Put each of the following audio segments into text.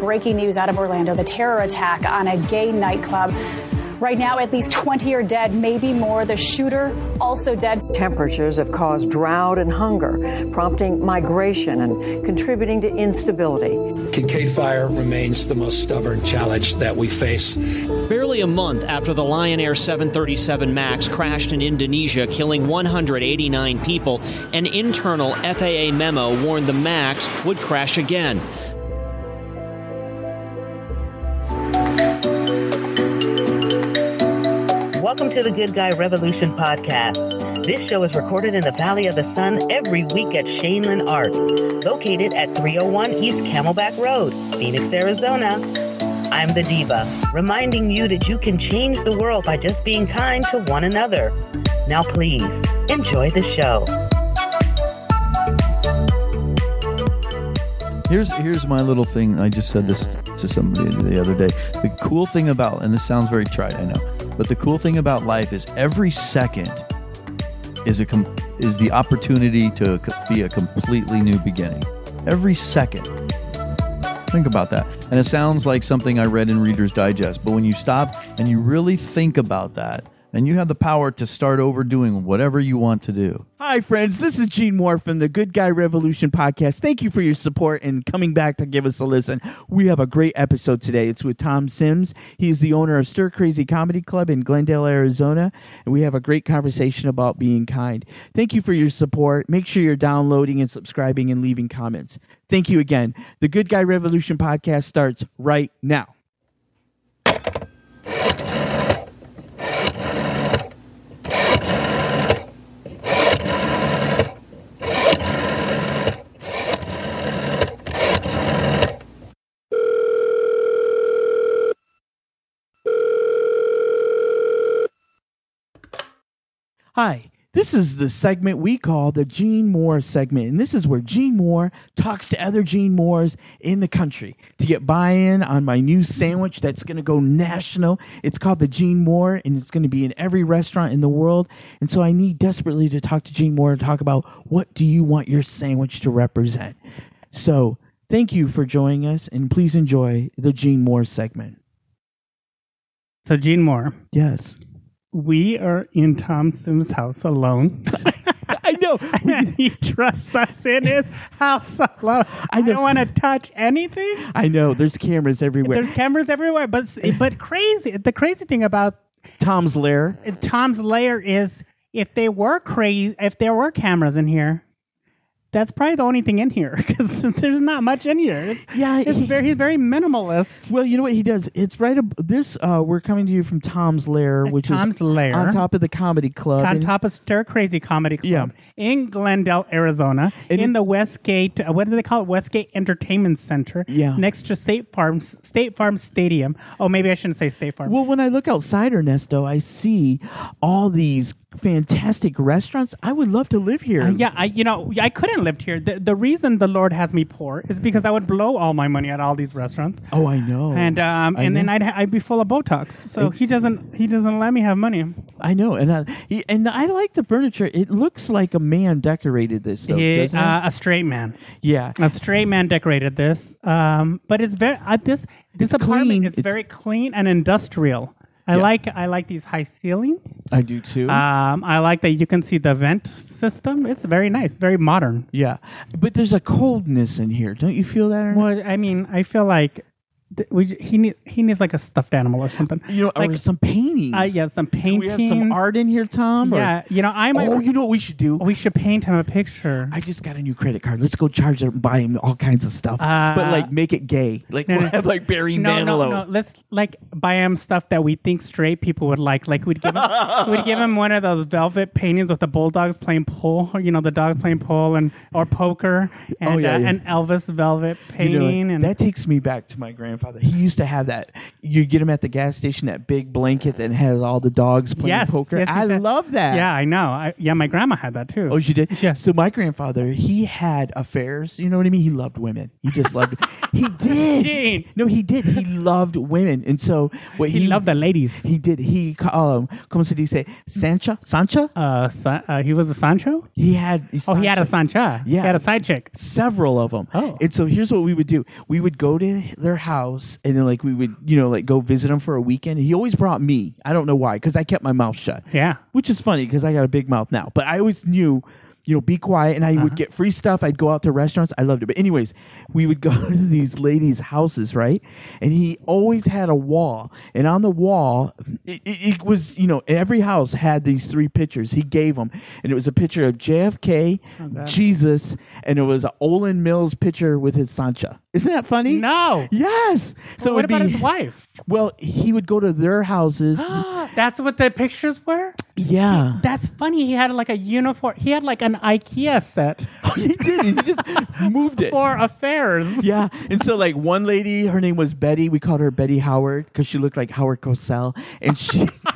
Breaking news out of Orlando the terror attack on a gay nightclub. Right now, at least 20 are dead, maybe more. The shooter also dead. Temperatures have caused drought and hunger, prompting migration and contributing to instability. Kincaid Fire remains the most stubborn challenge that we face. Barely a month after the Lion Air 737 MAX crashed in Indonesia, killing 189 people, an internal FAA memo warned the MAX would crash again. Welcome to the Good Guy Revolution podcast. This show is recorded in the Valley of the Sun every week at Shaneland Art, located at 301 East Camelback Road, Phoenix, Arizona. I'm the Diva, reminding you that you can change the world by just being kind to one another. Now please, enjoy the show. Here's here's my little thing. I just said this to somebody the other day. The cool thing about, and this sounds very trite, I know, but the cool thing about life is every second is a com- is the opportunity to be a completely new beginning. Every second. Think about that. And it sounds like something I read in Reader's Digest, but when you stop and you really think about that, and you have the power to start over doing whatever you want to do. Hi, friends. This is Gene Moore from the Good Guy Revolution podcast. Thank you for your support and coming back to give us a listen. We have a great episode today. It's with Tom Simes. He's the owner of Stir Crazy Comedy Club in Glendale, Arizona. And we have a great conversation about being kind. Thank you for your support. Make sure you're downloading and subscribing and leaving comments. Thank you again. The Good Guy Revolution podcast starts right now. Hi, this is the segment we call the Gene Moore segment. And this is where Gene Moore talks to other Gene Moores in the country to get buy in on my new sandwich that's going to go national. It's called the Gene Moore, and it's going to be in every restaurant in the world. And so I need desperately to talk to Gene Moore to talk about what do you want your sandwich to represent. So thank you for joining us, and please enjoy the Gene Moore segment. So, Gene Moore, Yes. We are in Tom Simes' house alone. I know. and he trusts us in his house alone. I, know. don't want to touch anything. I know. There's cameras everywhere. There's cameras everywhere, but but crazy. The crazy thing about Tom's lair. Tom's lair is if they were crazy, if there were cameras in here, that's probably the only thing in here because there's not much in here. It's, Yeah, it's he- very very minimalist. Well, you know what he does? It's right. Ab- this uh, we're coming to you from Tom's Lair, which Tom's is Lair. on top of the comedy club. on top of Stir Crazy Comedy Club in Glendale, Arizona, And in the Westgate. Uh, what do they call it? Westgate Entertainment Center. Yeah. Next to State Farm, State Farm Stadium. Oh, maybe I shouldn't say State Farm. Well, when I look outside Ernesto, I see all these fantastic restaurants. I would love to live here. Uh, yeah, I you know I couldn't live here. The, the reason the Lord has me poor is because I would blow all my money at all these restaurants, Oh, I know. and um I and then. I'd ha- I'd be full of Botox. So It- he doesn't he doesn't let me have money. I know, and I, he, and I like the furniture. It looks like a man decorated this, though, doesn't uh, it? a straight man. Yeah. A straight man decorated this, um, but it's very uh, this this It's apartment clean. is It's- very clean and industrial. I Yeah. like I like these high ceilings. I do too. Um, I like that you can see the vent system. It's very nice, very modern. yeah, but there's a coldness in here. Don't you feel that? Ernesto? Well, I mean, I feel like we he need he needs like a stuffed animal or something. You know, like or some paintings. uh, yeah, some Do paintings. we have some art in here, Tom? or- Yeah, you know, I might. Oh, you know what we should do? we should paint him a picture. I just got a new credit card. Let's go charge and buy him all kinds of stuff. Uh, but like make it gay. Like no, we'll no. have like Barry no, Manilow. no, no. Let's like buy him stuff that we think straight people would like. Like we'd give him, we'd give him one of those velvet paintings with the bulldogs playing pool, or, you know, the dogs playing pool and or poker, and Oh, yeah, uh, yeah. an Elvis velvet You know, painting, and that takes me back to my grandfather. Grandfather. He used to have that. You get him at the gas station, that big blanket that has all the dogs playing Yes, poker. yes, I said- love that. Yeah, I know. I, yeah, my grandma had that too. Oh, she did. Yeah. So my grandfather, he had affairs. You know what I mean? He loved women. He just loved. he did. Gene. No, he did. He loved women, and so what he, he, loved the ladies. He did. He um, como se dice, Sancha, Sancha. Uh, Sa- uh, he was a Sancho. He had. Oh, he had a Sancha. Sancha. Yeah. he had a side chick. several of them. Oh. And so here's what we would do. We would go to their house and then like we would, you know, like go visit him for a weekend. He always brought me. I don't know why cuz I kept my mouth shut. Yeah. Which is funny cuz I got a big mouth now. But I always knew you know, be quiet, and I Uh-huh. would get free stuff. I'd go out to restaurants. I loved it. But anyways, we would go to these ladies' houses, right? And he always had a wall, and on the wall, it, it, it was you know every house had these three pictures. He gave them, and it was a picture of JFK, God. Jesus, and it was a Olan Mills picture with his Sancha. Isn't that funny? No. Yes. So So what about be, his wife? Well, he would go to their houses. That's what the pictures were. Yeah. That's funny. He had like a uniform. He had like an IKEA set oh, he did. He just moved it. for affairs. Yeah, and so like one lady, her name was Betty. We called her Betty Howard because she looked like Howard Cosell, and she,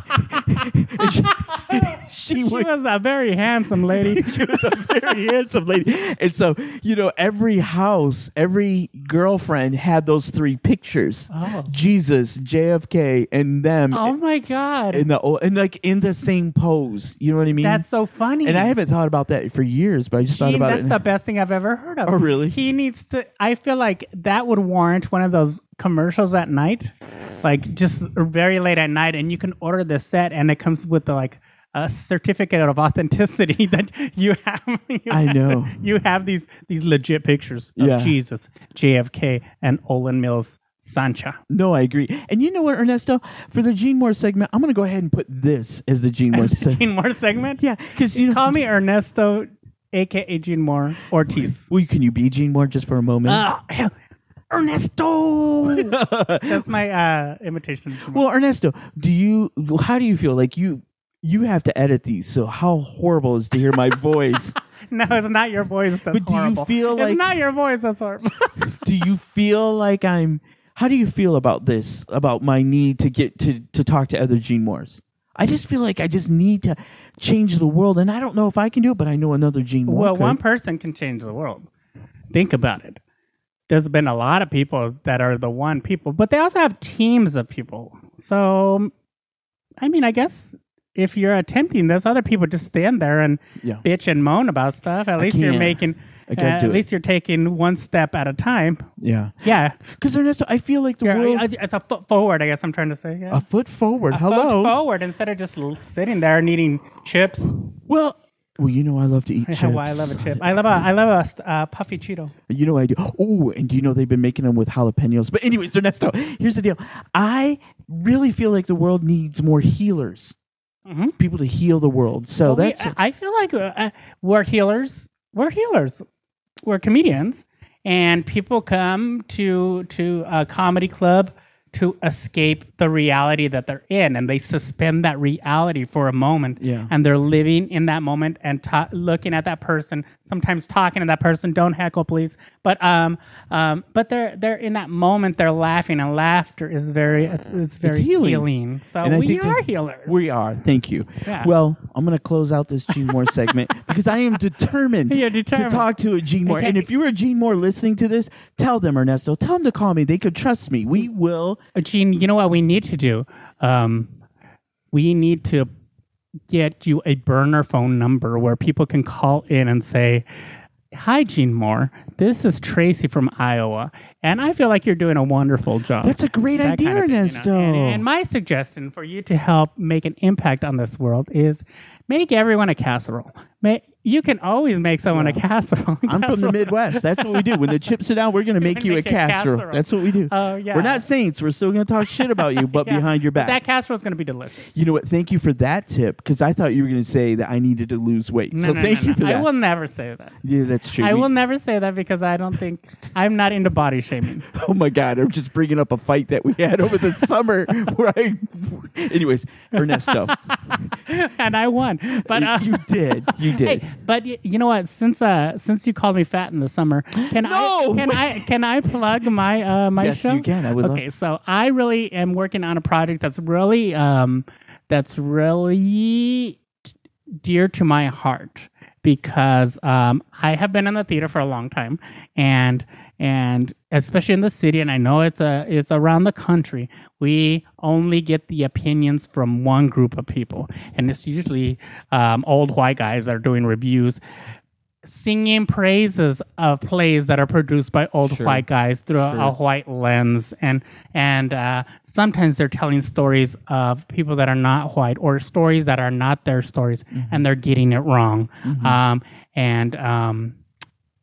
she, she She would. was a very handsome lady. She was a very handsome lady, and so you know, every house, every girlfriend had those three pictures: Oh. Jesus, JFK, and them, Oh my god. in the and like in the same pose. You know what I mean? That's so funny. and I haven't thought about that for years, but I just thought about that's it. That's the best thing I've ever heard of. Oh, really? He needs to. I feel like that would warrant one of those commercials at night, like just very late at night, and you can order the set, and it comes with the like a certificate of authenticity that you have. you I have- know. you have these these legit pictures of Yeah. Jesus, JFK, and Olan Mills Sancha. No, I agree. And you know what, Ernesto? For the Gene Moore segment, I'm going to go ahead and put this as the Gene Moore segment. Gene Moore segment. Yeah, because you know. Call me Ernesto, aka Gene Moore Ortiz. Well, can you be Gene Moore just for a moment? Hell, Ernesto. That's my uh, imitation. of Gene Moore. well, Ernesto, do you? How do you feel? Like you, you have to edit these. So how horrible is to hear my voice? no, it's not your voice. That's But do you feel like- it's not your voice? That's horrible. do you feel like I'm? How do you feel about this? About my need to get to to talk to other Gene Moores? I just feel like I just need to change the world, and I don't know if I can do it, but I know another Gene Moore. well, could. one person can change the world. Think about it. There's been a lot of people that are the one people, but they also have teams of people. So, I mean, I guess if you're attempting this, other people just stand there and Yeah. bitch and moan about stuff. At I least you're making. Uh, at it. least you're taking one step at a time. Yeah, Yeah, because Ernesto, I feel like the You're- world it's a foot forward. I guess I'm trying to say. Yeah. a foot forward. A Hello. foot forward instead of just sitting there and eating chips. Well, well, you know I love to eat chips. Why I love a chip. I love a I love a uh, puffy Cheeto. You know I do. Oh, and do you know they've been making them with jalapenos? But anyways, Ernesto, here's the deal. I really feel like the world needs more healers, hmm people to heal the world. So Well, we- that's I feel like uh, uh, we're healers. We're healers. We're comedians, and people come to to a comedy club to escape the reality that they're in, and they suspend that reality for a moment. Yeah. And they're living in that moment and ta- looking at that person. Sometimes talking to that person. Don't heckle, please. But um um but they're they're in that moment. They're laughing, and laughter is very it's, it's very healing. So And we are healers. we are. Thank you. Yeah. Well, I'm going to close out this Gene Moore segment because I am determined, determined. to talk to a Gene Moore. Okay. And if you are a Gene Moore listening to this, tell them, Ernesto, tell them to call me. They could trust me. We will. Uh, Gene, you know what we need to do? Um, we need to get you a burner phone number where people can call in and say, Hi, Gene Moore. This is Tracy from Iowa, and I feel like you're doing a wonderful job. That's a great That idea, kind of thing, you know. Ernesto. And, and my suggestion for you to help make an impact on this world is make everyone a casserole. You can always make someone a casserole. I'm from the Midwest. That's what we do. When the chips are down, we're going to make you a make a casserole. casserole. That's what we do. Oh, yeah. We're not saints. We're still going to talk shit about you, but Yeah, behind your but back. That casserole is going to be delicious. you know what? Thank you for that tip because I thought you were going to say that I needed to lose weight. No, so no, thank no, you for that. I will never say that. yeah, that's true. I We- will never say that because I don't think I'm not into body shaming. Oh my God! I'm just bringing up a fight that we had over the summer where I. Anyways, Ernesto, and I won. But uh, you did, you did. Hey, but y- you know what? Since uh, since you called me fat in the summer, can No! I can I can I plug my uh my Yes, show? you can. I would love- Okay, so I really am working on a project that's really um that's really dear to my heart because um I have been in the theater for a long time and and especially in the city and I know it's a it's around the country we only get the opinions from one group of people and it's usually um, old white guys that are doing reviews singing praises of plays that are produced by old Sure. white guys through a, a white lens and and uh, sometimes they're telling stories of people that are not white or stories that are not their stories and they're getting it wrong. Um, and um,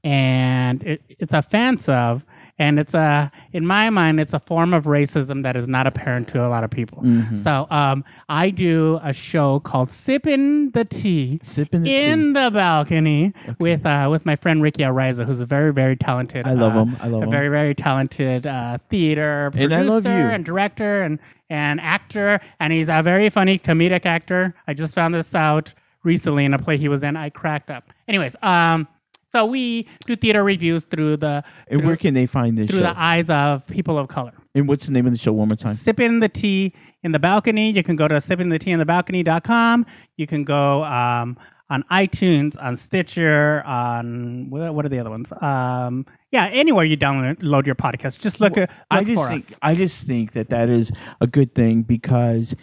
and it, it's offensive and it's a in my mind it's a form of racism that is not apparent to a lot of people so um, i do a show called sipping the tea Sipping the in the balcony with uh, with my friend Ricky Ariza, who's a very very talented. I love uh, him. I love a him. very very talented uh, theater And producer you. and director and and actor, and he's a very funny comedic actor. I just found this out recently in a play he was in. I cracked up. Anyways, um, so we do theater reviews through the And through, where can they find this through show? the eyes of people of color. and what's the name of the show? One more time. Sipping the tea in the balcony. You can go to sippingtheteainthebalcony.com. You can go um, on iTunes, on Stitcher, on what, are the other ones? Um, yeah, anywhere you download your podcast, just look at. I look just for think us. I just think that that is a good thing because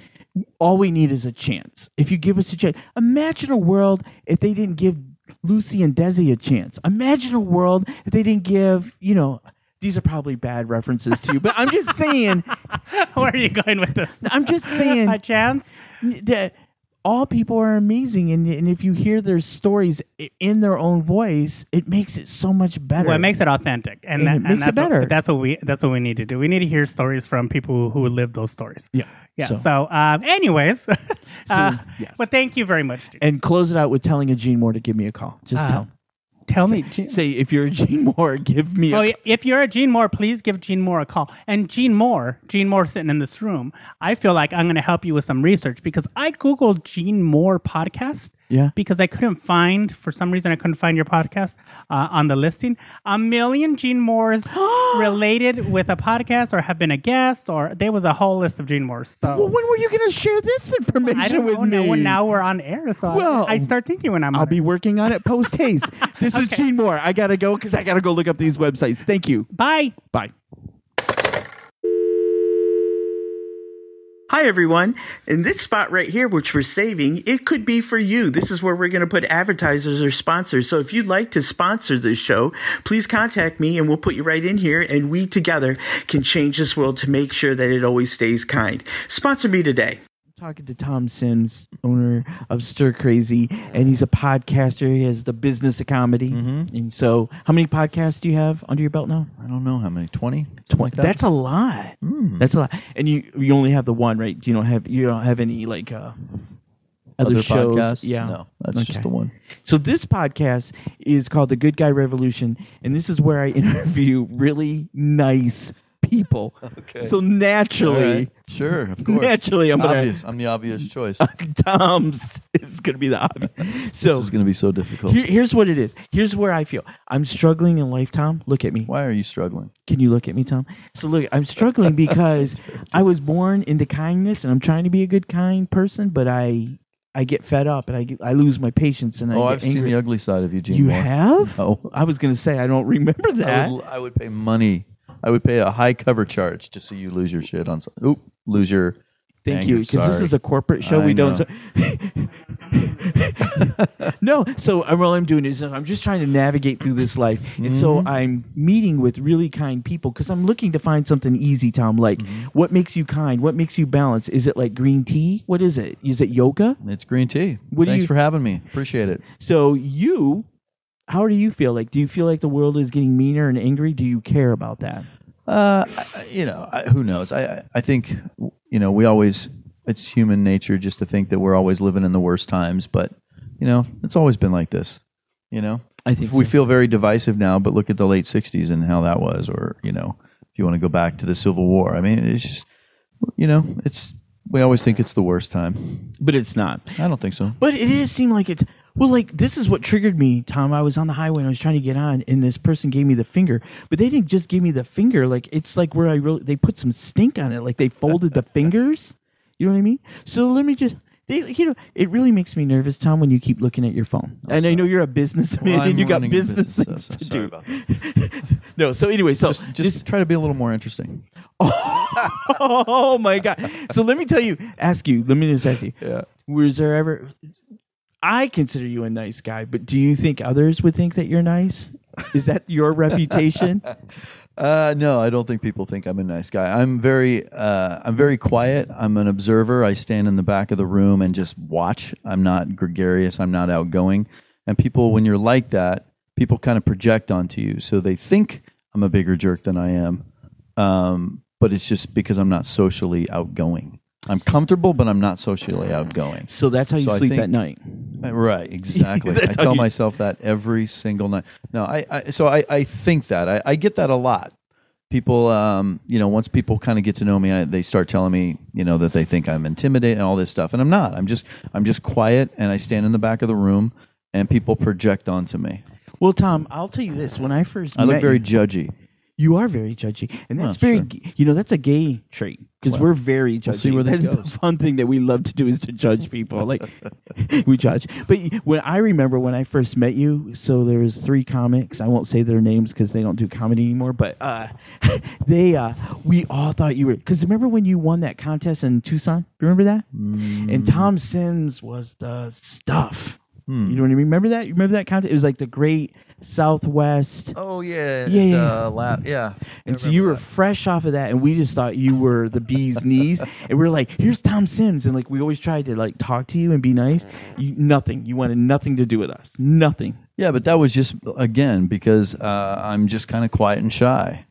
all we need is a chance. If you give us a chance, imagine a world if they didn't give Lucy and Desi a chance. Imagine a world if they didn't give you know. These are probably bad references to you, but I'm just saying. Where are you going with this? I'm just saying a chance. that all people are amazing, and, and if you hear their stories in their own voice, it makes it so much better. Well, it makes it authentic, and, And that, it and makes it better. What, that's what we that's what we need to do. We need to hear stories from people who, live those stories. yeah, Yeah. So- So, um, anyways, uh, yes. well, thank you very much. and close it out with telling a Gene Moore to give me a call. Just Uh, tell. him. Tell me, Gene- Say if you're a Gene Moore, give me. Oh, a yeah, if you're a Gene Moore, please give Gene Moore a call. And Gene Moore, Gene Moore sitting in this room, I feel like I'm going to help you with some research because I Googled Gene Moore podcast Yeah. because I couldn't find, for some reason, I couldn't find your podcast uh, on the listing. A million Gene Moores related with a podcast or have been a guest, or there was a whole list of Gene Moores. So Well, when were you going to share this information I don't with know. me? Now, now we're on air, so I- Well, I, start thinking when I'm I'll be air. working on it post haste. this is Gene Moore. I gotta go because I gotta go look up these websites. Thank you. Bye. Bye. Hi, everyone. In this spot right here, which we're saving, it could be for you. This is where we're going to put advertisers or sponsors. So if you'd like to sponsor this show, please contact me and we'll put you right in here and we together can change this world to make sure that it always stays kind. Sponsor me today. Talking to Tom Simes, owner of Stir Crazy, and he's a podcaster. He has the business of comedy. Mhm. And so, how many podcasts do you have under your belt now? I don't know how many. Twenty. Twenty. That's a lot. Mm. That's a lot. And you you only have the one, right? You don't have you don't have any like uh, other, Other shows. podcasts? Yeah. No, that's Okay. just the one. So this podcast is called The Good Guy Revolution, and this is where I interview really nice people. Okay. So naturally, All right. Sure, of course. naturally, I'm gonna. I'm the obvious choice. Tom's is gonna be the obvious. So this is going to be so difficult. here, here's what it is. Here's where I feel. I'm struggling in life, Tom. Look at me. Why are you struggling? Can you look at me, Tom? So look, I'm struggling because I was born into kindness, and I'm trying to be a good, kind person, but I I get fed up and I get, I lose my patience and I oh, get I've seen angry. the ugly side of you, Gene You Moore. have? Oh, I was gonna say I don't remember I that. would, I would pay money. I would pay a high cover charge to see you lose your shit on. Oop, lose your. Thank you, because this Sorry. is a corporate show. I we don't. know. no, so uh, what I'm doing is I'm just trying to navigate through this life, and so Mhm. I'm meeting with really kind people because I'm looking to find something easy, Tom. Like, Mm-hmm. what makes you kind? What makes you balanced? Is it like green tea? What is it? Is it yoga? It's green tea. What Thanks you- for having me. Appreciate it. So you, how do you feel? Like, do you feel like the world is getting meaner and angry? Do you care about that? Uh, I- you know, I, who knows? I, I I think you know we always it's human nature just to think that we're always living in the worst times, but you know it's always been like this. You know, I think we so. feel very divisive now, but look at the late '60s and how that was, or you know, if you want to go back to the Civil War, I mean, it's just you know, it's we always think it's the worst time. But it's not. I don't think so. But it does seem like it's Well, like this is what triggered me, Tom. I was on the highway and I was trying to get on, and this person gave me the finger, but they didn't just give me the finger. Like it's like where I really they put some stink on it. Like they folded the fingers. You know what I mean? So let me just. They, you know, it really makes me nervous, Tom, when you keep looking at your phone. and I know you're a businessman Well, and you got business business, things so to sorry do. no, so anyway, so just, just try to be a little more interesting. oh my god! So let me tell you, ask you. Let me just ask you. Yeah. Was there ever? I consider you a nice guy, but do you think others would think that you're nice? Is that your reputation? Uh, no, I don't think people think I'm a nice guy. I'm very, uh, I'm very quiet. I'm an observer. I stand in the back of the room and just watch. I'm not gregarious. I'm not outgoing. And people, when you're like that, people kind of project onto you. So they think I'm a bigger jerk than I am. Um, but it's just because I'm not socially outgoing. I'm comfortable, but I'm not socially outgoing. So that's how you So I sleep think- at night. Right, exactly. I That's how tell you- myself that every single night. No, I, I so I, I think that I, I get that a lot. People, um, you know, once people kind of get to know me, I, they start telling me, you know, that they think I'm intimidating and all this stuff, and I'm not. I'm just, I'm just quiet, and I stand in the back of the room, and people project onto me. Well, Tom, I'll tell you this: when I first I look met very you, judgy. You are very judgy, and that's very you know, that's a gay trait because Well, we're very judgy. we'll see where this That is goes. a fun thing that we love to do is to judge people. Like we judge. But y- when I remember when I first met you, so there was three comics. I won't say their names because they don't do comedy anymore. But uh, they, uh, we all thought you were because remember when you won that contest in Tucson? Remember that? And Tom Simes was the stuff. Hmm. You know what I mean? Remember that? You remember that contest? It was like the Great Southwest. Oh yeah, Yeah, yeah. Uh, yeah. And so you were fresh off of that, and we just thought you were the bee's knees. And we are like, "Here's Tom Simes," and like we always tried to like talk to you and be nice. You nothing. You wanted nothing to do with us. Nothing. Yeah, but that was just again because uh, I'm just kind of quiet and shy.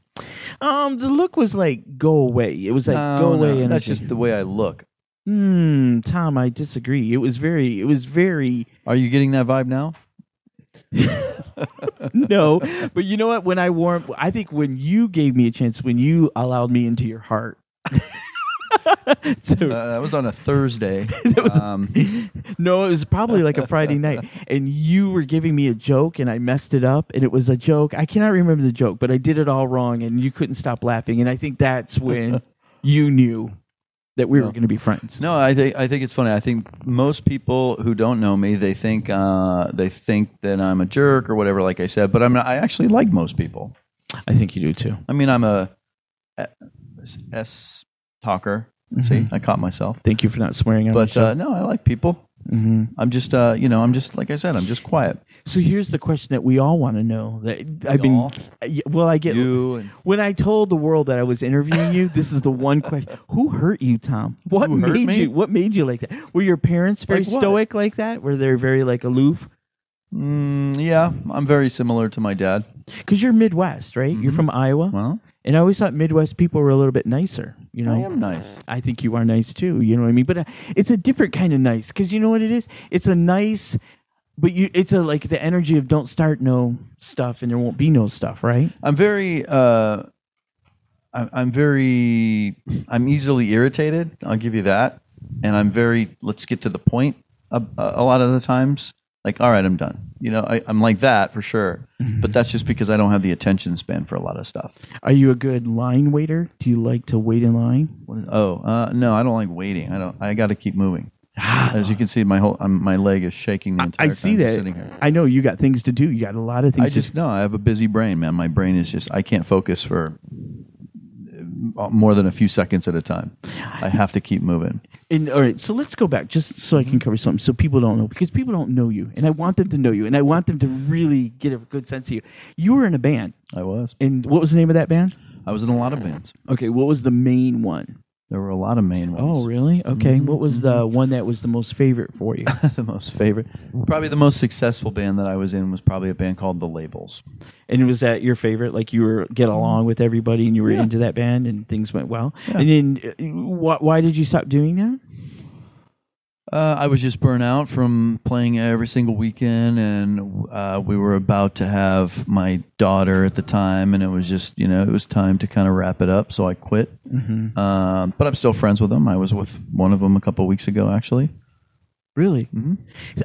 Um, the look was like, "Go away." It was like, No, "Go no, away." and that's just the way I look. Hmm, Tom, I disagree. It was very. It was very. Are you getting that vibe now? no, but you know what? When I warm, I think when you gave me a chance, when you allowed me into your heart. so, Uh, that was on a Thursday. Was- um, no, it was probably like a Friday night, and you were giving me a joke, and I messed it up, and it was a joke. I cannot remember the joke, but I did it all wrong, and you couldn't stop laughing, and I think that's when you knew that we were going to be friends. no, I think I think it's funny. I think most people who don't know me, they think uh, they think that I'm a jerk or whatever. Like I said, but I'm not, I actually like most people. I think you do too. I mean, I'm a S- talker. See, I caught myself. Thank you for not swearing But uh, no, I like people. Hmm I'm just, uh, you know, I'm just like I said, I'm just quiet. So here's the question that we all want to know. That I've been. all? Well, I get You and when I told the world that I was interviewing you. This is the one question: Who hurt you, Tom? What Who hurt made me? you? What made you like that? Were your parents very Like what? stoic like that? Were they very like aloof? mm, yeah, I'm very similar to my dad. Because you're Midwest, right? You're Mhm. from Iowa, Well, and I always thought Midwest people were a little bit nicer. You know, I am nice. I think you are nice too. You know what I mean? But uh, it's a different kind of nice because you know what it is. It's a nice, but you. It's a like the energy of don't start no stuff and there won't be no stuff, right? I'm very, uh, I'm, I'm very, I'm easily irritated. I'll give you that. And I'm very, let's get to the point. A, a lot of the times, like, all right, I'm done. You know, I, I'm like that for sure. But that's just because I don't have the attention span for a lot of stuff. Are you a good line waiter? Do you like to wait in line? Oh, uh, no, I don't like waiting. I don't. I got to keep moving. As you can see, my whole um, my leg is shaking the entire I time see that. sitting here. I know you got things to do. You got a lot of things. I just know I have a busy brain, man. My brain is just I can't focus for uh, more than a few seconds at a time. I have to keep moving. And, all right, so let's go back just so I Mm-hmm. can cover something so people don't know because people don't know you, and I want them to know you, and I want them to really get a good sense of you. You were in a band, I was. and what was the name of that band? I was in a lot of bands. Okay, what was the main one? There were a lot of main ones. Oh, really? Okay. Mhm, What was the one that was the most favorite for you? the most favorite, probably the most successful band that I was in was probably a band called The Labels. and was that your favorite? Like you were get along with everybody, and you were Yeah. into that band, and things went well. Yeah. And then, uh, why, why did you stop doing that? Uh, I was just burnt out from playing every single weekend, and uh, we were about to have my daughter at the time, and it was just, you know, it was time to kind of wrap it up, so I quit. Mm-hmm. Um, but I'm still friends with them. I was with one of them a couple weeks ago, actually. Really? hmm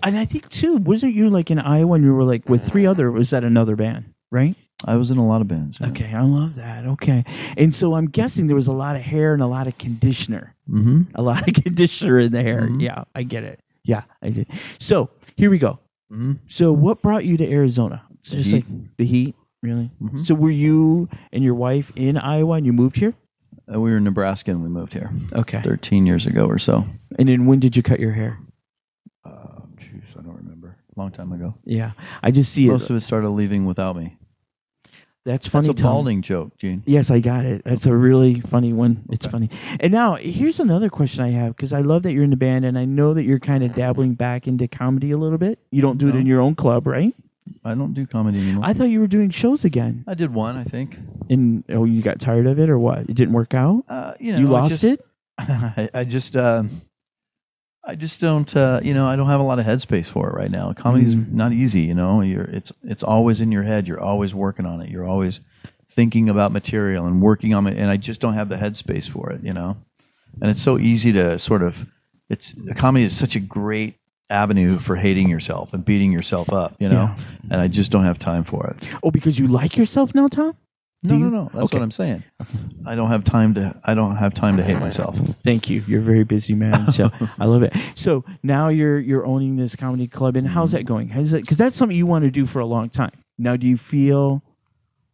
And I think too, wasn't you like in Iowa and you were like with three other? Was that another band? Right. I was in a lot of bands. yeah. Okay, I love that. Okay, and so I'm guessing there was a lot of hair and a lot of conditioner, Mhm. a lot of conditioner in the hair. Mhm. Yeah, I get it. Yeah, I did. So here we go. Mhm. So what brought you to Arizona? It's The just heat. like the heat, really. Mhm. So were you and your wife in Iowa and you moved here? Uh, we were in Nebraska and we moved here Okay. 13 years ago or so. And then when did you cut your hair? Uh, jeez, I don't remember. Long time ago. Yeah, I just see Most it. of it started leaving without me. That's funny. That's a Tom. balding joke, Gene. Yes, I got it. That's a really funny one. It's funny. And now here's another question I have because I love that you're in the band and I know that you're kind of dabbling back into comedy a little bit. You don't do it in your own club, right? I don't do comedy anymore. I thought you were doing shows again. I did one, I think. And oh, you got tired of it or what? It didn't work out. Uh, you know, you lost just- it. I, I just, um, I just don't, uh, you know, I don't have a lot of headspace for it right now. Comedy's Mm. not easy, you know. You're, it's, it's always in your head. You're always working on it. You're always thinking about material and working on it. And I just don't have the headspace for it, you know. And it's so easy to sort of, it's comedy is such a great avenue for hating yourself and beating yourself up, you know. And I just don't have time for it. Oh, because you like yourself now, Tom? No, no, no. That's Okay. what I'm saying. I don't have time to. I don't have time to hate myself. Thank you. You're a very busy man. So I love it. So now you're you're owning this comedy club, and how's that going? How's that? Because that's something you want to do for a long time. Now, do you feel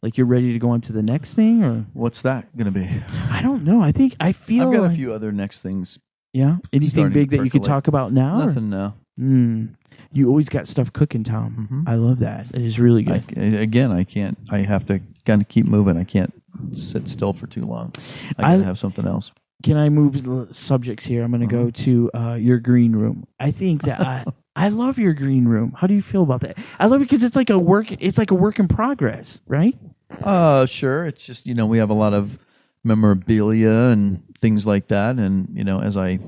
like you're ready to go on to the next thing, or What's that going to be? I don't know. I think I feel I've got like, a few other next things. Yeah. Anything big that you could talk about now? or- Nothing now. Mm. You always got stuff cooking, Tom. Mhm. I love that. It is really good. I, again, I can't. I have to kind of keep moving. I can't sit still for too long. I gotta I- have something else. Can I move the subjects here? I'm going to go Uh-huh. to uh, your green room. I think that I I love your green room. How do you feel about that? I love it because it's like a work. It's like a work in progress, right? Uh, sure. It's just you know we have a lot of memorabilia and things like that, and you know as I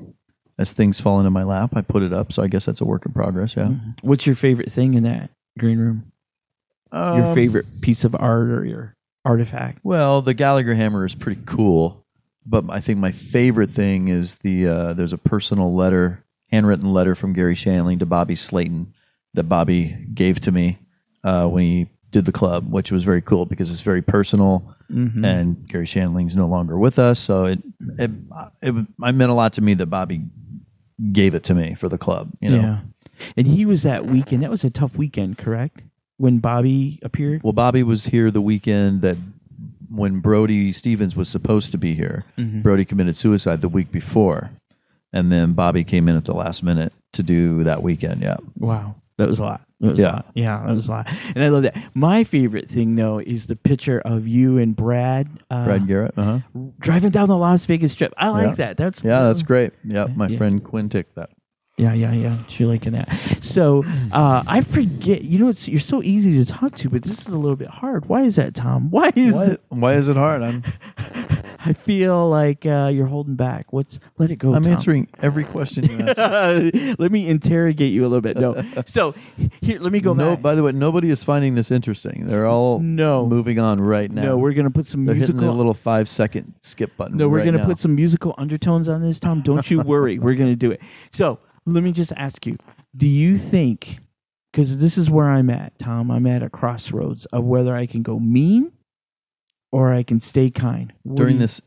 as things fall into my lap, I put it up. So I guess that's a work in progress. Yeah. What's your favorite thing in that green room? Your Um, favorite piece of art or your artifact? Well, the Gallagher hammer is pretty cool, but I think my favorite thing is the uh, there's a personal letter, handwritten letter from Garry Shandling to Bobby Slayton that Bobby gave to me uh, when he did the club, which was very cool because it's very personal. Mhm. And Garry Shandling's no longer with us, so it it it, it meant a lot to me that Bobby gave it to me for the club. You know. Yeah. And he was that weekend. That was a tough weekend, correct? When Bobby appeared. Well, Bobby was here the weekend that when Brody Stevens was supposed to be here. Mhm. Brody committed suicide the week before, and then Bobby came in at the last minute to do that weekend. Yeah, Wow, that was a lot. Was a Yeah. lot. Yeah, that was a lot. And I love that. My favorite thing though is the picture of you and Brad. Uh, Brad Garrett. Uh huh. driving down the Las Vegas Strip. I like Yeah. that. That's Yeah, that's great. Yeah, my Yeah. friend Quintic that. Yeah, yeah, yeah. She liking that. So uh, I forget. You know, it's you're so easy to talk to, but this is a little bit hard. Why is that, Tom? Why is Why, it? why is it hard? I'm I feel like uh, you're holding back. What's let it go? I'm Tom. answering every question you ask. let me interrogate you a little bit. No. So here, let me go no, back. by the way, nobody is finding this interesting. They're all No. moving on right now. No, we're gonna put some They're hitting musical. the little five second skip button. No, we're right going to now. put some musical undertones on this, Tom. Don't you worry. we're going to do it. So let me just ask you do you think, because this is where I'm at, Tom, I'm at a crossroads of whether I can go mean or I can stay kind. What do during you- this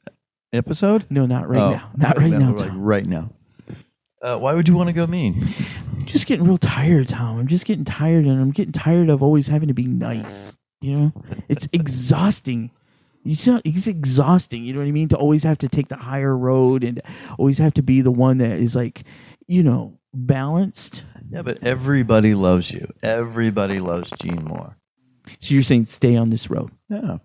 episode. No, not right Oh, now. Not right now, Like Tom. right now. Uh, why would you want to go mean? I'm just getting real tired, Tom. I'm just getting tired, and I'm getting tired of always having to be nice. You know, it's exhausting. You know, it's exhausting. You know what I mean? To always have to take the higher road and always have to be the one that is like, you know, balanced. Yeah, but everybody loves you. Everybody loves Gene Moore. So you're saying stay on this road? Yeah.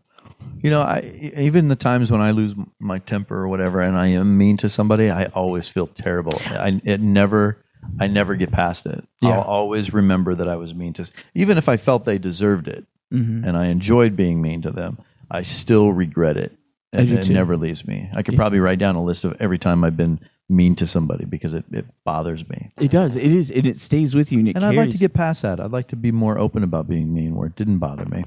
You know, I even the times when I lose my temper or whatever, and I am mean to somebody, I always feel terrible. I it never, I never get past it. Yeah. I'll always remember that I was mean to, even if I felt they deserved it, Mhm. and I enjoyed being mean to them, I still regret it, and it never leaves me. I could Yeah. probably write down a list of every time I've been mean to somebody because it, it bothers me. It does. It is, and it stays with you. And, it And I'd like to carries- get past that. I'd like to be more open about being mean where it didn't bother me.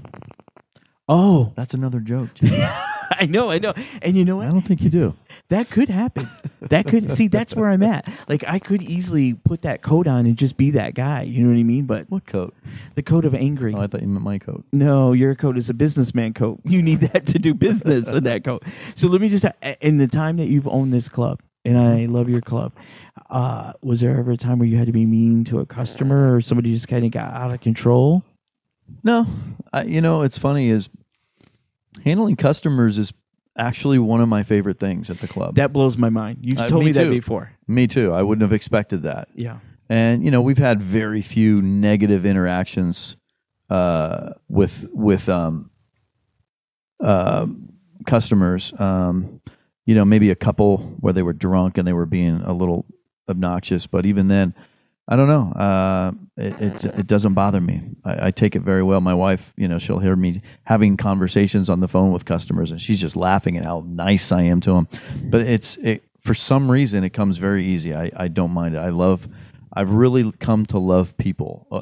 Oh, That's another joke. I know, I know. And you know I what? don't think you do. That could happen. That could see. That's where I'm at. Like I could easily put that coat on and just be that guy. You know what I mean? But what coat? The coat of angry. Oh, I thought you meant my coat. No, your coat is a businessman coat. You need that to do business in that coat. So let me just in the time that you've owned this club, and I love your club. Uh, was there ever a time where you had to be mean to a customer or somebody just kind of got out of control? No, I, you know it's funny is handling customers is actually one of my favorite things at the club. That blows my mind. You've Uh, told me, that before. Me too. I wouldn't have expected that. Yeah. And you know, we've had very few negative interactions uh, with with um, uh, customers. Um, you know, maybe a couple where they were drunk and they were being a little obnoxious, but even then, I don't know. Uh, it, it it doesn't bother me. I, I take it very well. My wife, you know, she'll hear me having conversations on the phone with customers, and she's just laughing at how nice I am to them. But it's it for some reason it comes very easy. I, I don't mind it. I love. I've really come to love people uh,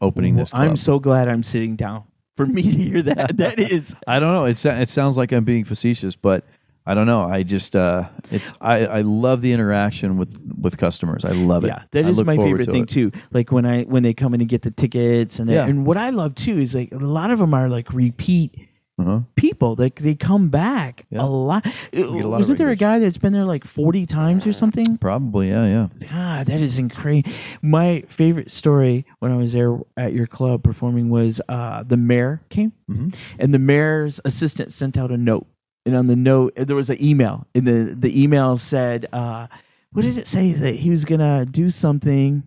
opening this. Club. I'm so glad I'm sitting down for me to hear that. that is. I don't know. It it sounds like I'm being facetious, but I don't know. I just uh, it's I, I love the interaction with with customers. I love it. Yeah, that I is my favorite to thing it. too. Like when I when they come in and get the tickets, and Yeah. and what I love too is like a lot of them are like repeat Uh-huh. people. Like they come back Yeah. a lot. get a lot of Wasn't there a guy that's been there like forty times or something? Probably, yeah, yeah. God, that is incredible. My favorite story when I was there at your club performing was uh, the mayor came, Mhm. and the mayor's assistant sent out a note, and on the note there was an email, and the the email said, uh, "What did it say? That he was gonna do something."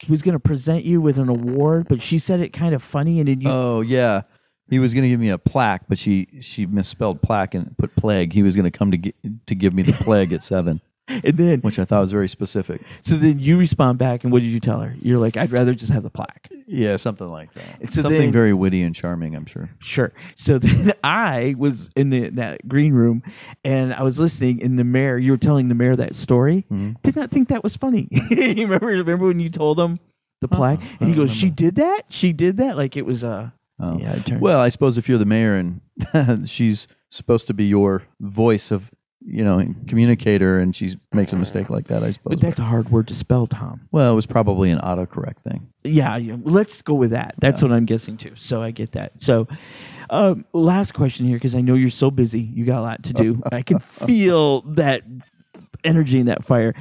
He was gonna present you with an award, but she said it kind of funny, and then you Oh yeah, he was to give me a plaque, but she she misspelled plaque and put plague. He was to come to to give me the plague at seven, and then which I thought was very specific. so then you respond back, and what did you tell her? You're like, "I'd rather just have the plaque." Yeah, something like that. And so something then- very witty and charming. I'm sure. Sure. So then I was in the, that green room and I was listening and the mayor, you were telling the mayor that story. Mm-hmm. Did not think that was funny. you remember, remember when you told him the plaque? And he goes, she did that? She did that? Like it was, a Oh. yeah, turned- Well, I suppose if you're the mayor and she's supposed to be your voice of you know communicator, and she makes a mistake like that, I suppose. but that's a hard word to spell, Tom. well, it was probably an autocorrect thing. Yeah, yeah. Let's go with that. That's what I'm guessing too. So I get that. So, um, last question here because I know you're so busy. You got a lot to do. I can feel that energy and that fire.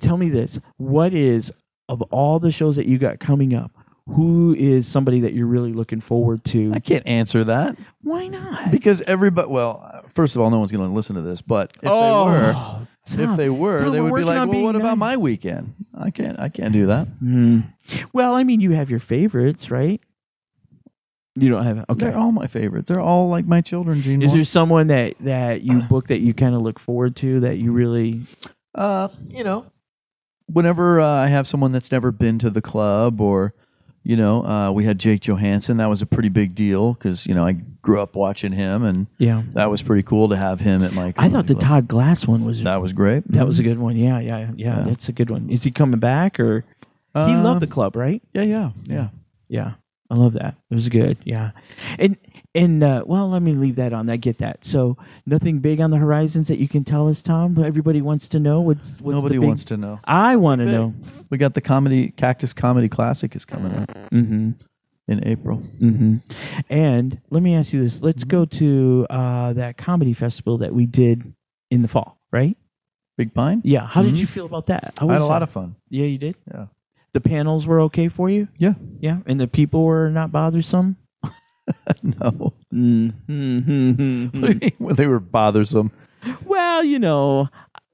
Tell me this: What is of all the shows that you got coming up? Who is somebody that you're really looking forward to? I can't answer that Why not? because everybody. Well, first of all, no one's going to listen to this, but if Oh, they were, if they were, Tom, they we're would be working like, on "Well, being what about nice." my weekend? I can't. I can't do that." Hmm. Well, I mean, you have your favorites, right? You don't have okay. They're all my favorite. They're all like my children. Gene. Is there someone that that you book that you kind of look forward to that you really? Uh, you know, whenever uh, I have someone that's never been to the club, or you know, uh, we had Jake Johansson. That was a pretty big deal because you know I grew up watching him, and Yeah. that was pretty cool to have him at my. I thought the comedy club. Todd Glass one was that was great. that was a good one. Yeah, yeah, yeah. Yeah. That's a good one. Is he coming back or he Uh, loved the club, right? Yeah, yeah, yeah. Yeah. I love that. It was good. Yeah. And and uh, well, let me leave that on. I get that. So nothing big on the horizons that you can tell us, Tom. Everybody wants to know what's, what's Nobody the big- wants to know. I want to know. We got the comedy Cactus Comedy Classic is coming up Mm-hmm. in April. Mm-hmm. And let me ask you this: Let's go to uh, that comedy festival that we did in the fall, right? Big Pine. Yeah. How did you feel about that? I had a was lot that? of fun. Yeah, you did. Yeah. The panels were okay for you. Yeah. Yeah, and the people were not bothersome. no. Mm-hmm. they were bothersome. well, you know,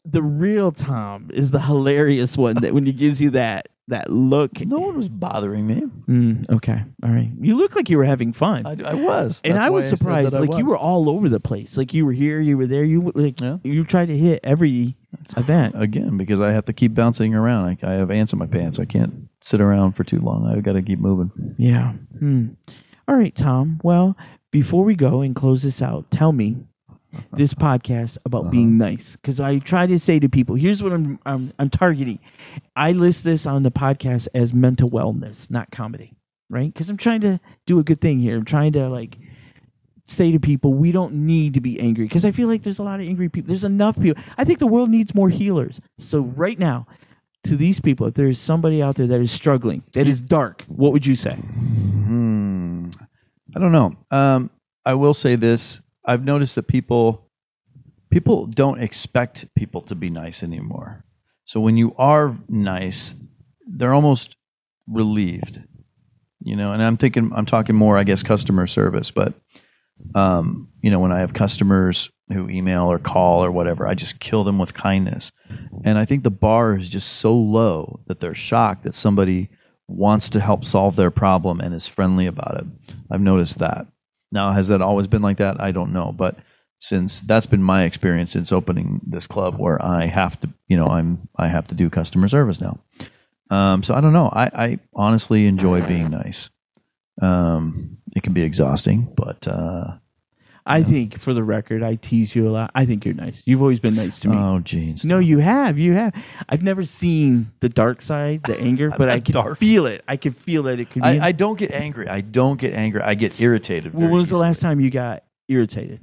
the real Tom is the hilarious one that when he gives you that that look. No one was bothering me. Mm, okay, all right. You look like you were having fun. I, I was, and I was surprised. I like you were all over the place. Like you were here, you were there. You like Yeah. you tried to hit every event. again because I have to keep bouncing around. I, I have ants in my pants. I can't sit around for too long. I've got to keep moving. Yeah. Hmm. All right, Tom. Well, before we go and close this out, tell me this podcast about being nice because I try to say to people, here's what I'm, I'm I'm targeting. I list this on the podcast as mental wellness, not comedy, right? Because I'm trying to do a good thing here. I'm trying to like say to people we don't need to be angry because I feel like there's a lot of angry people. There's enough people. I think the world needs more healers. So right now, to these people, if there is somebody out there that is struggling, that is dark, what would you say? Hmm. I don't know. Um, I will say this: I've noticed that people people don't expect people to be nice anymore. So when you are nice, they're almost relieved. You know, and I'm thinking I'm talking more, I guess, customer service, but um, you know, when I have customers who email or call or whatever, I just kill them with kindness. And I think the bar is just so low that they're shocked that somebody wants to help solve their problem and is friendly about it. I've noticed that. Now, has that always been like that? I don't know, but since that's been my experience since opening this club, where I have to, you know, I'm I have to do customer service now. Um, so I don't know. I, I honestly enjoy being nice. Um, it can be exhausting, but uh, I think, for the record, I tease you a lot. I think you're nice. You've always been nice to me. oh, jeans. No, you have. You have. I've never seen the dark side, the anger, but I can dark. feel it. I can feel that it could be. I, I don't get angry. I don't get angry. I get irritated. Well, when was the last time you got irritated?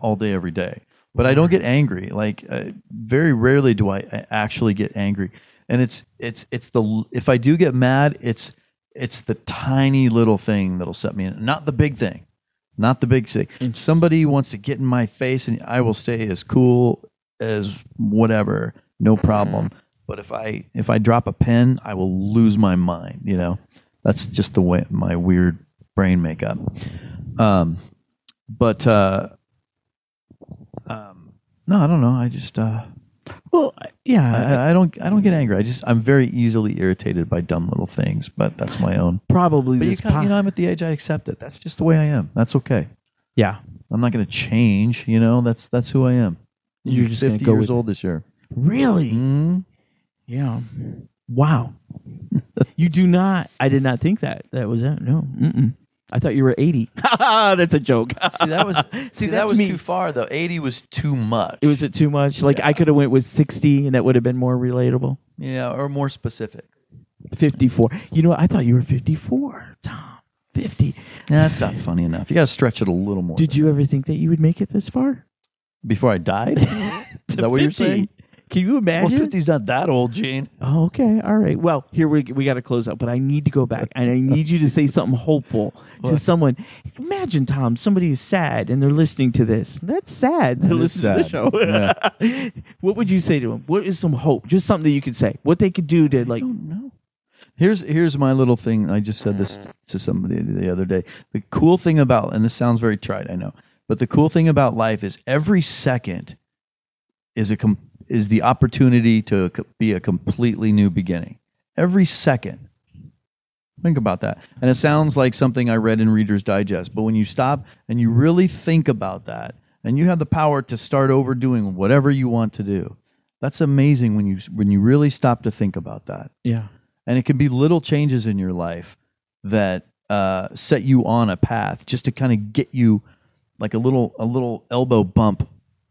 all day, every day. But I don't get angry. Like uh, very rarely do I I actually get angry. And it's it's it's the if I do get mad, it's it's the tiny little thing that'll set me in. Not the big thing, not the big thing. Somebody wants to get in my face, and I will stay as cool as whatever, no problem. But if I if I drop a pen, I will lose my mind. You know, that's just the way my weird brain makeup. Um, but uh, um, no, I don't know. I just uh, well, yeah, I, I don't I don't get angry. I just I'm very easily irritated by dumb little things. But that's my own. Probably But you, this kind po- you know, I'm at the age I accept it. That's just the way I am. That's okay. Yeah. I'm not going to change. You know, that's that's who I am. You're just gonna 50 go years with it. old this year. Really? Mhm. Yeah. Wow. you do not. I did not think that. That was it. No. Mm-mm. I thought you were 80. That's a joke. See that was see, that was me. too far though. 80 was too much. It was it too much. Like I could have went with 60 and that would have been more relatable. yeah, or more specific. 54. You know, what? I thought you were 54, Tom. 50. That's not funny enough. You got to stretch it a little more. Did you ever think that you would make it this far? Before I died? Is that what you're saying? Can you imagine? Well, imagine? 50's not that old, Gene. Oh, okay. All right. Well, here we we got to close out, but I need to go back and I need you to say something hopeful to someone. Imagine, Tom, somebody is sad and they're listening to this. That's sad. They're listening to the show. what would you say to them? What is some hope? Just something that you could say. What they could do to like. I don't know. Here's here's my little thing. I just said this to somebody the other day. The cool thing about and this sounds very trite, I know, but the cool thing about life is every second is a com- is the opportunity to be a completely new beginning. Every second. Think about that. And it sounds like something I read in Reader's Digest, but when you stop and you really think about that, and you have the power to start over doing whatever you want to do, that's amazing when you when you really stop to think about that Yeah. and it can be little changes in your life that uh, set you on a path just to kind of get you like a little a little elbow bump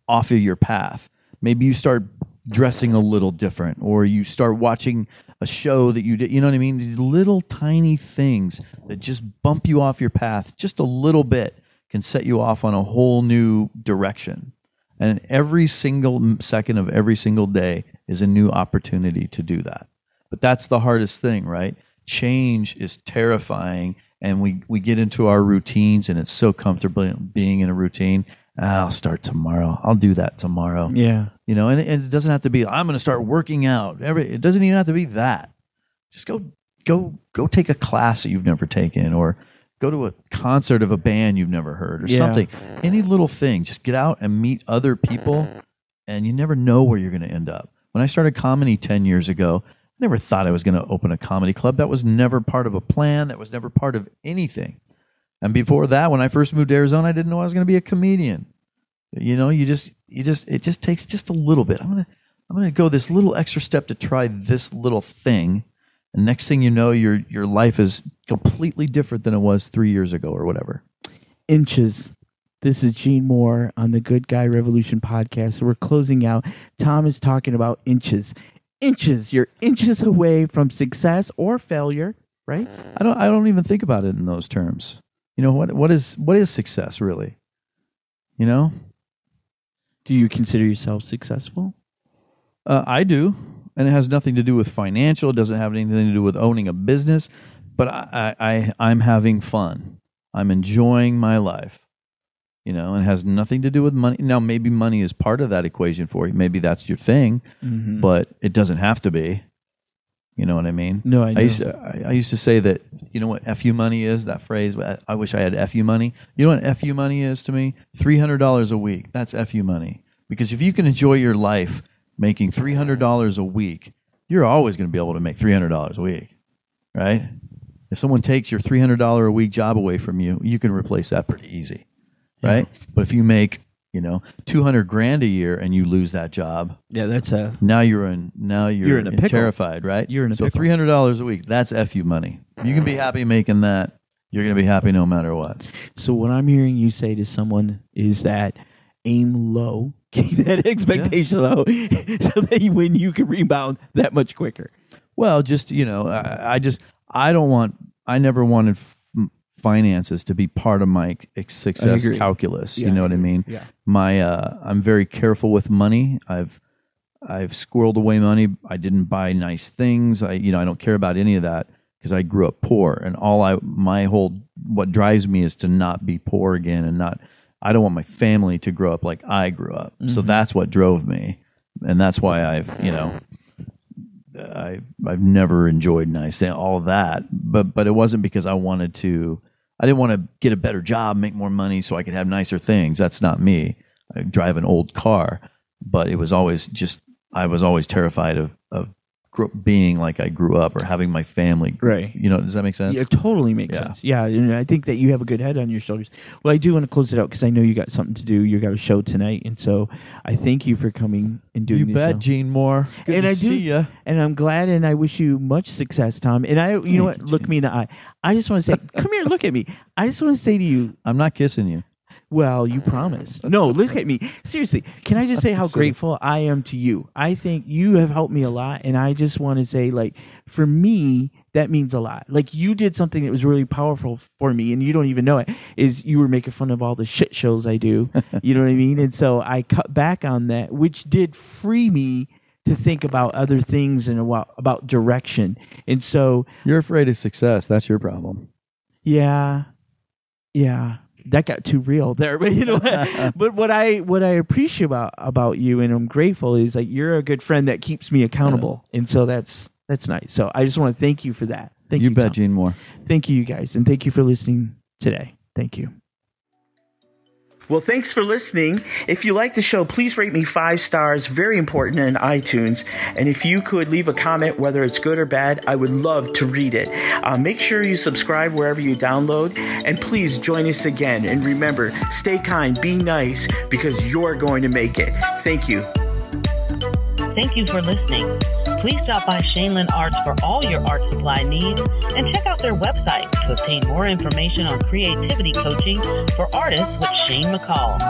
off of your path maybe you start dressing a little different or you start watching a show that you did you know what i mean These little tiny things that just bump you off your path just a little bit can set you off on a whole new direction and every single second of every single day is a new opportunity to do that but that's the hardest thing, right? Change is terrifying, and we, we get into our routines, and it's so comfortable being in a routine. "Ah, I'll start tomorrow. I'll do that tomorrow. Yeah. You know, and, and it doesn't have to be. I'm going to start working out. Every it doesn't even have to be that. Just go go go take a class that you've never taken, or go to a concert of a band you've never heard, or Yeah. something. Any little thing. Just get out and meet other people, and you never know where you're going to end up. When I started comedy ten years ago, I never thought I was going to open a comedy club. That was never part of a plan. That was never part of anything. And before that, when I first moved to Arizona, I didn't know I was going to be a comedian. You know, you just, you just, it just takes just a little bit. I'm gonna, I'm gonna go this little extra step to try this little thing, and next thing you know, your your life is completely different than it was three years ago or whatever. inches. This is Gene Moore on the Good Guy Revolution podcast. So we're closing out. Tom is talking about inches. Inches. You're inches away from success or failure, right? I don't, I don't even think about it in those terms. You know what, what is, what is success really? You know, Do you consider yourself successful? Uh, I do, and it has nothing to do with financial. It doesn't have anything to do with owning a business. But I, I, I I'm having fun. I'm enjoying my life. You know, and it has nothing to do with money. Now, maybe money is part of that equation for you. Maybe that's your thing, Mhm. but it doesn't have to be. You know what I mean? No, I know. used to, I, I used to say that. You know what fu money is? That phrase. I, wish I had fu money. You know what fu money is to me? Three hundred dollars a week. That's fu money. Because if you can enjoy your life making three hundred dollars a week, you're always going to be able to make three hundred dollars a week, right? If someone takes your three hundred dollar a week job away from you, you can replace that pretty easy, right? But if you make you know two hundred grand a year and you lose that job, Yeah, that's a now you're in now you're, You're in a pickle. terrified, right? You're in a so pickle. three hundred dollars a week. That's fu money. You can be happy making that. You're going to be happy no matter what. So what I'm hearing you say to someone is that aim low, keep that expectation low, so that you, when you can rebound that much quicker. Well, just you know, I, I just I don't want. I never wanted finances to be part of my success calculus. Yeah, you know what I mean? Yeah. My uh, I'm very careful with money. I've I've squirreled away money. I didn't buy nice things. I you know I don't care about any of that because I grew up poor, and all I my whole what drives me is to not be poor again, and not. I don't want my family to grow up like I grew up. So Mhm. that's what drove me, and that's why I've you know I I've never enjoyed nice things, all that, but but it wasn't because I wanted to. I didn't want to get a better job, make more money, so I could have nicer things. That's not me. I drive an old car, but it was always just I was always terrified of of being like I grew up or having my family. Right. You know, does that make sense? Yeah, it totally makes Yeah. sense. Yeah, and I think that you have a good head on your shoulders. Well, I do want to close it out because I know you got something to do. You got a show tonight, and so I thank you for coming and doing. You bet, show. Gene Moore. Good and to I see do, ya. and I'm glad, and I wish you much success, Tom. And I, you know what, look me in the eye. I just want to say, come here, look at me. I just want to say to you, I'm not kissing you. Well, you promised. No, look at me. Seriously, can I just say how grateful I am to you? I think you have helped me a lot, and I just want to say, like, for me, that means a lot. Like, you did something that was really powerful for me, and you don't even know it. Is you were making fun of all the shit shows I do. you know what I mean? And so I cut back on that, which did free me to think about other things and about, about direction. And so, You're afraid of success. That's your problem. yeah, yeah, that got too real there. But you know, what? but what I what I appreciate about about you and I'm grateful is like you're a good friend that keeps me accountable, and so that's that's nice. So I just want to thank you for that. Thank you, you bet, Tom. Gene Moore. Thank you, you guys, and thank you for listening today. Thank you. Well, thanks for listening. If you like the show, please rate me five stars, very important in iTunes. And if you could leave a comment, whether it's good or bad, I would love to read it. Uh, make sure you subscribe wherever you download, and please join us again. And remember, stay kind, be nice, because you're going to make it. Thank you. Thank you for listening. Please stop by Shaneland Arts for all your art supply needs and check out their website to obtain more information on creativity coaching for artists with Shane McCall.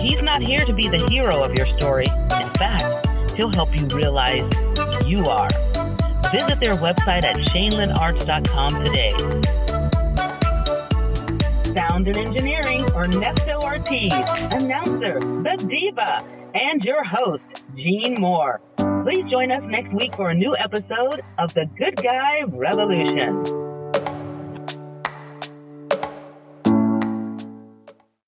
He's not here to be the hero of your story. In fact, he'll help you realize you are. Visit their website at shanelandarts.com today. Sound and engineering, Ernesto Ortiz, announcer, the diva, and your host, Gene Moore. Please join us next week for a new episode of The Good Guy Revolution.